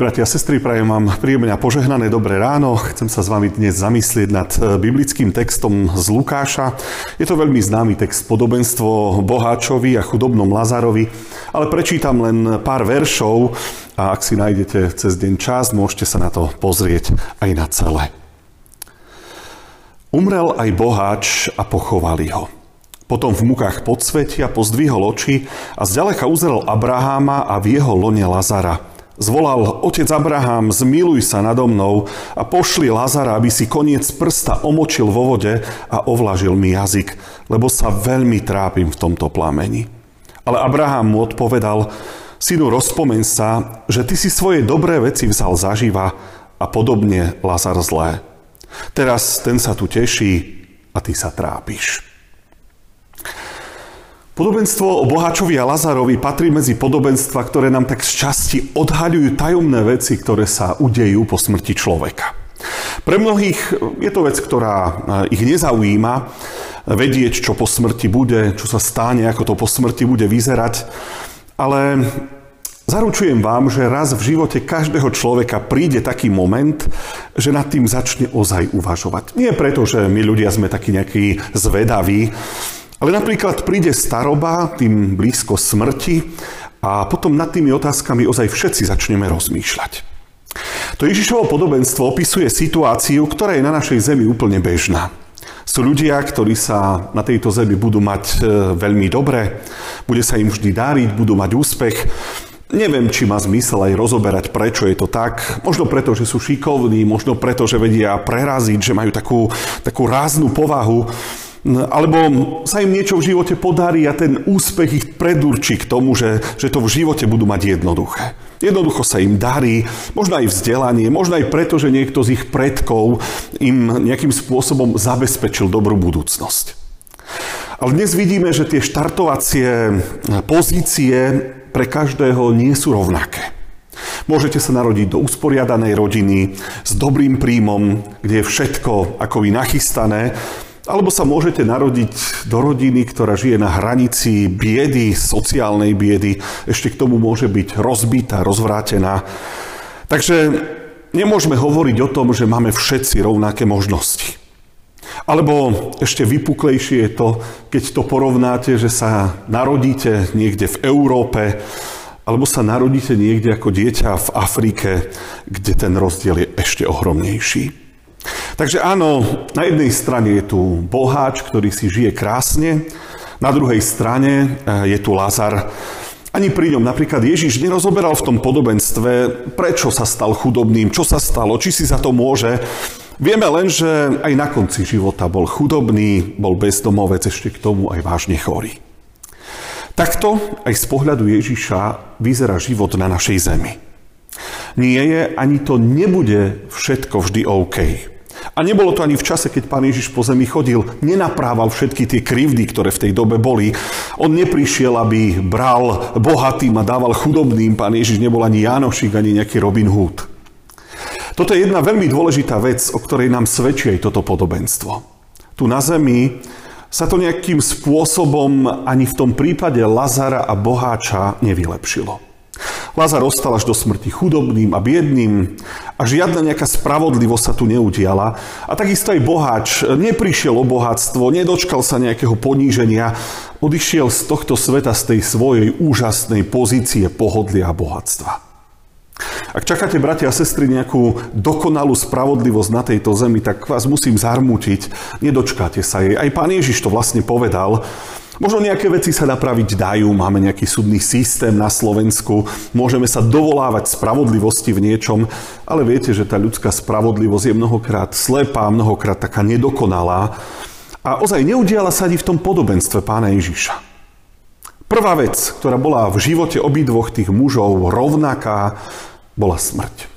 Bratia a sestry, prajem vám príjemné a požehnané dobré ráno. Chcem sa s vami dnes zamyslieť nad e, biblickým textom z Lukáša. Je to veľmi známy text podobenstvo boháčovi a chudobnom Lazarovi, ale prečítam len pár veršov a ak si nájdete cez deň čas, môžete sa na to pozrieť aj na celé. Umrel aj boháč a pochovali ho. Potom v mukách podsvetia pozdvihol oči a zďaleka uzrel Abraháma a v jeho lone Lazara – Zvolal, otec Abraham, zmiluj sa nado mnou a pošli Lazara, aby si koniec prsta omočil vo vode a ovlažil mi jazyk, lebo sa veľmi trápim v tomto plameni. Ale Abraham mu odpovedal, synu, rozpomeň sa, že ty si svoje dobré veci vzal zaživa a podobne Lazar zlé. Teraz ten sa tu teší a ty sa trápiš. Podobenstvo o bohačovi a Lazarovi patrí medzi podobenstva, ktoré nám tak z časti odhaľujú tajomné veci, ktoré sa udejú po smrti človeka. Pre mnohých je to vec, ktorá ich nezaujíma, vedieť, čo po smrti bude, čo sa stane, ako to po smrti bude vyzerať, ale zaručujem vám, že raz v živote každého človeka príde taký moment, že nad tým začne ozaj uvažovať. Nie preto, že my ľudia sme takí nejakí zvedaví, ale napríklad príde staroba, tým blízko smrti a potom nad tými otázkami ozaj všetci začneme rozmýšľať. To Ježišovo podobenstvo opisuje situáciu, ktorá je na našej zemi úplne bežná. Sú ľudia, ktorí sa na tejto zemi budú mať e, veľmi dobre, bude sa im vždy dáriť, budú mať úspech. Neviem, či má zmysel aj rozoberať, prečo je to tak. Možno preto, že sú šikovní, možno preto, že vedia preraziť, že majú takú, takú ráznu povahu. Alebo sa im niečo v živote podarí a ten úspech ich predurčí k tomu, že, že to v živote budú mať jednoduché. Jednoducho sa im darí, možno aj vzdelanie, možno aj preto, že niekto z ich predkov im nejakým spôsobom zabezpečil dobrú budúcnosť. Ale dnes vidíme, že tie štartovacie pozície pre každého nie sú rovnaké. Môžete sa narodiť do usporiadanej rodiny s dobrým príjmom, kde je všetko ako vy nachystané, alebo sa môžete narodiť do rodiny, ktorá žije na hranici biedy, sociálnej biedy. Ešte k tomu môže byť rozbitá, rozvrátená. Takže nemôžeme hovoriť o tom, že máme všetci rovnaké možnosti. Alebo ešte vypuklejšie je to, keď to porovnáte, že sa narodíte niekde v Európe, alebo sa narodíte niekde ako dieťa v Afrike, kde ten rozdiel je ešte ohromnejší. Takže áno, na jednej strane je tu boháč, ktorý si žije krásne, na druhej strane eh, je tu Lazar. Ani pri ňom napríklad Ježiš nerozoberal v tom podobenstve, prečo sa stal chudobným, čo sa stalo, či si za to môže. Vieme len, že aj na konci života bol chudobný, bol bezdomovec, ešte k tomu aj vážne chorý. Takto aj z pohľadu Ježiša vyzerá život na našej zemi. Nie je, ani to nebude všetko vždy OK. A nebolo to ani v čase, keď pán Ježiš po zemi chodil, nenaprával všetky tie krivdy, ktoré v tej dobe boli. On neprišiel, aby bral bohatým a dával chudobným. Pán Ježiš nebol ani Jánošik, ani nejaký Robin Hood. Toto je jedna veľmi dôležitá vec, o ktorej nám svedčí aj toto podobenstvo. Tu na zemi sa to nejakým spôsobom ani v tom prípade Lazara a boháča nevylepšilo. Lazar ostal až do smrti chudobným a biedným a žiadna nejaká spravodlivosť sa tu neudiala. A takisto aj boháč neprišiel o bohatstvo, nedočkal sa nejakého poníženia, odišiel z tohto sveta z tej svojej úžasnej pozície pohodlia a bohatstva. Ak čakáte, bratia a sestry, nejakú dokonalú spravodlivosť na tejto zemi, tak vás musím zarmútiť. Nedočkáte sa jej. Aj pán Ježiš to vlastne povedal. Možno nejaké veci sa napraviť dajú, máme nejaký súdny systém na Slovensku, môžeme sa dovolávať spravodlivosti v niečom, ale viete, že tá ľudská spravodlivosť je mnohokrát slepá, mnohokrát taká nedokonalá. A ozaj neudiala sa ani v tom podobenstve pána Ježiša. Prvá vec, ktorá bola v živote obidvoch tých mužov rovnaká, bola smrť.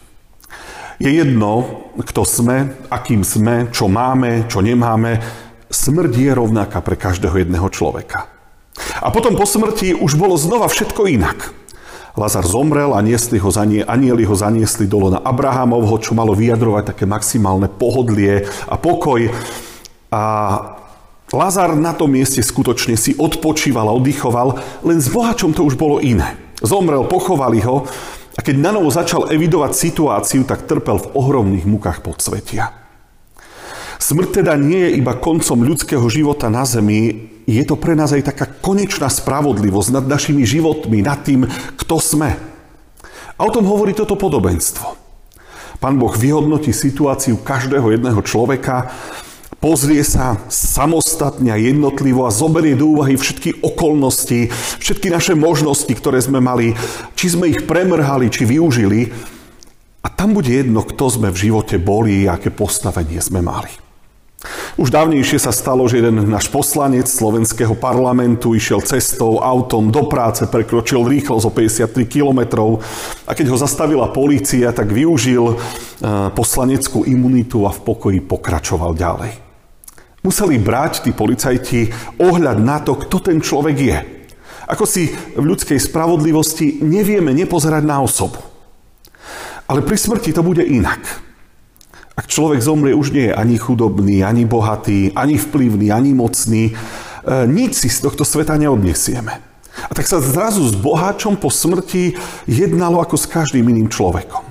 Je jedno, kto sme, akým sme, čo máme, čo nemáme, smrť je rovnaká pre každého jedného človeka. A potom po smrti už bolo znova všetko inak. Lazar zomrel a niesli ho zanie, anieli ho zaniesli dolo na Abrahamovho, čo malo vyjadrovať také maximálne pohodlie a pokoj. A Lazar na tom mieste skutočne si odpočíval a oddychoval, len s bohačom to už bolo iné. Zomrel, pochovali ho A keď na novo začal evidovať situáciu, tak trpel v ohromných mukách podsvetia. Smrť teda nie je iba koncom ľudského života na zemi, je to pre nás aj taká konečná spravodlivosť nad našimi životmi, nad tým, kto sme. A o tom hovorí toto podobenstvo. Pán Boh vyhodnotí situáciu každého jedného človeka pozrie sa samostatne a jednotlivo a zoberie do úvahy všetky okolnosti, všetky naše možnosti, ktoré sme mali, či sme ich premrhali, či využili. A tam bude jedno, kto sme v živote boli aké postavenie sme mali. Už dávnejšie sa stalo, že jeden náš poslanec slovenského parlamentu išiel cestou, autom do práce, prekročil rýchlosť o 53 kilometrov a keď ho zastavila polícia, tak využil eh, poslaneckú imunitu a v pokoji pokračoval ďalej. Museli brať tí policajti ohľad na to, kto ten človek je. Ako si v ľudskej spravodlivosti nevieme nepozerať na osobu. Ale pri smrti to bude inak. Ak človek zomrie, už nie je ani chudobný, ani bohatý, ani vplyvný, ani mocný. E, nič si z tohto sveta neodnesieme. A tak sa zrazu s boháčom po smrti jednalo ako s každým iným človekom.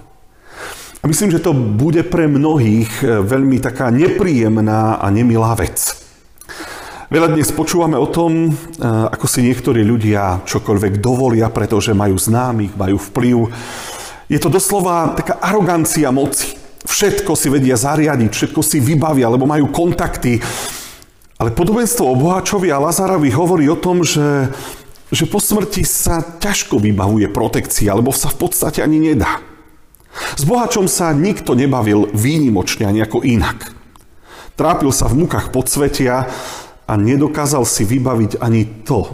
A myslím, že to bude pre mnohých e, veľmi taká nepríjemná a nemilá vec. Veľa dnes počúvame o tom, e, ako si niektorí ľudia čokoľvek dovolia, pretože majú známych, majú vplyv. Je to doslova taká arogancia moci. Všetko si vedia zariadiť, všetko si vybavia, lebo majú kontakty. Ale podobenstvo o Bohačovi a Lazarovi hovorí o tom, že, že po smrti sa ťažko vybavuje protekcia, lebo sa v podstate ani nedá. S bohačom sa nikto nebavil výnimočne a nejako inak. Trápil sa v mukách podsvetia a nedokázal si vybaviť ani to,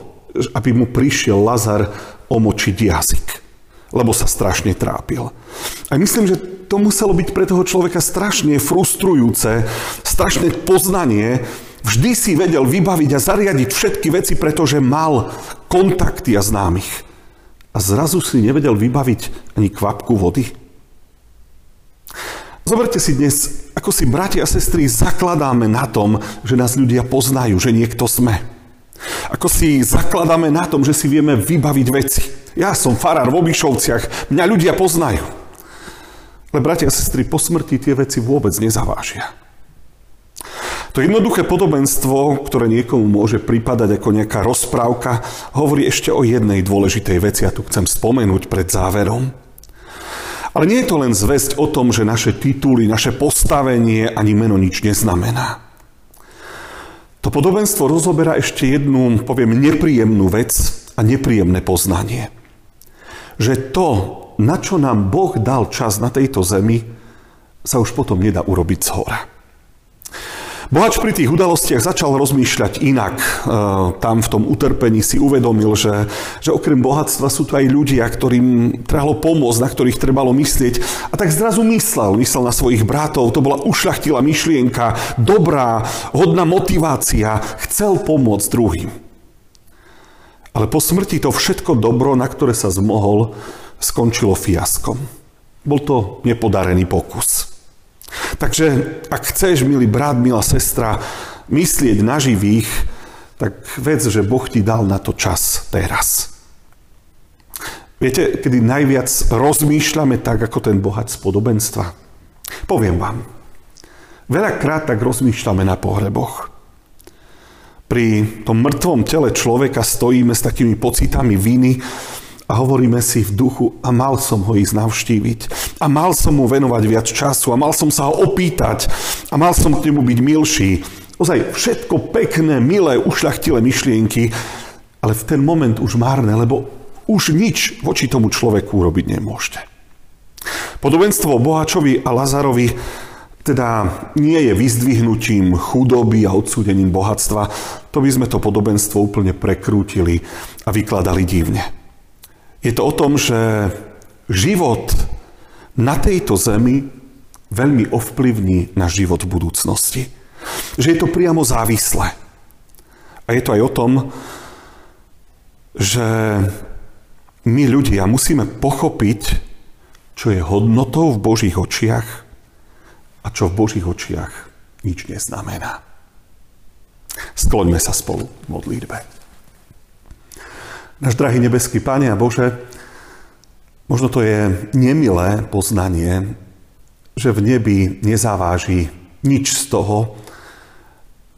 aby mu prišiel Lazar omočiť jazyk, lebo sa strašne trápil. A myslím, že to muselo byť pre toho človeka strašne frustrujúce, strašné poznanie, vždy si vedel vybaviť a zariadiť všetky veci, pretože mal kontakty a známych. A zrazu si nevedel vybaviť ani kvapku vody. Zoberte si dnes, ako si bratia a sestry zakladáme na tom, že nás ľudia poznajú, že niekto sme. Ako si zakladáme na tom, že si vieme vybaviť veci. Ja som farár v Obišovciach, mňa ľudia poznajú. Ale bratia a sestry, po smrti tie veci vôbec nezavážia. To jednoduché podobenstvo, ktoré niekomu môže pripadať ako nejaká rozprávka, hovorí ešte o jednej dôležitej veci, a tu chcem spomenúť pred záverom. Ale nie je to len zväzť o tom, že naše tituly, naše postavenie ani meno nič neznamená. To podobenstvo rozoberá ešte jednu, poviem, nepríjemnú vec a nepríjemné poznanie. Že to, na čo nám Boh dal čas na tejto zemi, sa už potom nedá urobiť z hora. Bohač pri tých udalostiach začal rozmýšľať inak. E, tam v tom utrpení si uvedomil, že, že okrem bohatstva sú tu aj ľudia, ktorým trebalo pomôcť, na ktorých trebalo myslieť. A tak zrazu myslel, myslel na svojich bratov, to bola ušľachtila myšlienka, dobrá, hodná motivácia, chcel pomôcť druhým. Ale po smrti to všetko dobro, na ktoré sa zmohol, skončilo fiaskom. Bol to nepodarený pokus. Takže ak chceš, milý brat, milá sestra, myslieť na živých, tak vec, že Boh ti dal na to čas teraz. Viete, kedy najviac rozmýšľame tak, ako ten bohač z podobenstva? Poviem vám. Veľakrát tak rozmýšľame na pohreboch. Pri tom mŕtvom tele človeka stojíme s takými pocitami viny, a hovoríme si v duchu, a mal som ho ísť navštíviť. A mal som mu venovať viac času. A mal som sa ho opýtať. A mal som k nemu byť milší. Ozaj všetko pekné, milé, ušľachtilé myšlienky, ale v ten moment už márne, lebo už nič voči tomu človeku urobiť nemôžete. Podobenstvo Bohačovi a Lazarovi teda nie je vyzdvihnutím chudoby a odsúdením bohatstva. To by sme to podobenstvo úplne prekrútili a vykladali divne. Je to o tom, že život na tejto zemi veľmi ovplyvní na život v budúcnosti. Že je to priamo závislé. A je to aj o tom, že my ľudia musíme pochopiť, čo je hodnotou v Božích očiach a čo v Božích očiach nič neznamená. Skloňme sa spolu v modlitbe. Náš drahý nebeský Pane a Bože, Možno to je nemilé poznanie, že v nebi nezaváži nič z toho,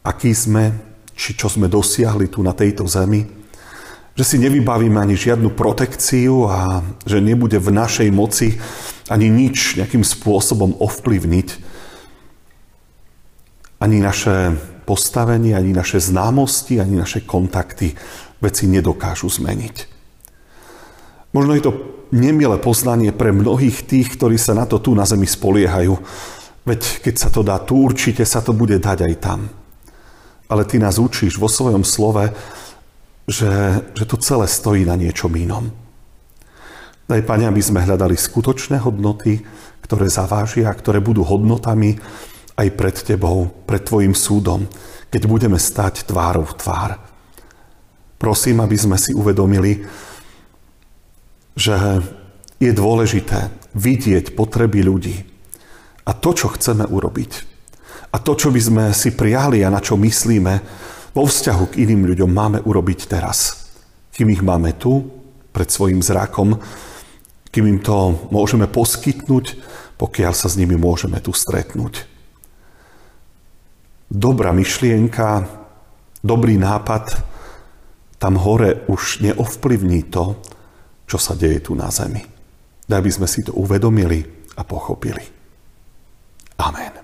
aký sme, či čo sme dosiahli tu na tejto zemi, že si nevybavíme ani žiadnu protekciu a že nebude v našej moci ani nič nejakým spôsobom ovplyvniť ani naše postavenie, ani naše známosti, ani naše kontakty veci nedokážu zmeniť. Možno je to nemilé poznanie pre mnohých tých, ktorí sa na to tu na zemi spoliehajú. Veď keď sa to dá tu, určite sa to bude dať aj tam. Ale ty nás učíš vo svojom slove, že, že to celé stojí na niečom inom. Daj, Pane, aby sme hľadali skutočné hodnoty, ktoré zavážia, ktoré budú hodnotami aj pred Tebou, pred Tvojim súdom, keď budeme stať tvárou v tvár. Prosím, aby sme si uvedomili, že je dôležité vidieť potreby ľudí a to, čo chceme urobiť. A to, čo by sme si prijali a na čo myslíme vo vzťahu k iným ľuďom, máme urobiť teraz. Kým ich máme tu, pred svojim zrakom, kým im to môžeme poskytnúť, pokiaľ sa s nimi môžeme tu stretnúť. Dobrá myšlienka, dobrý nápad tam hore už neovplyvní to, čo sa deje tu na zemi. Daj by sme si to uvedomili a pochopili. Amen.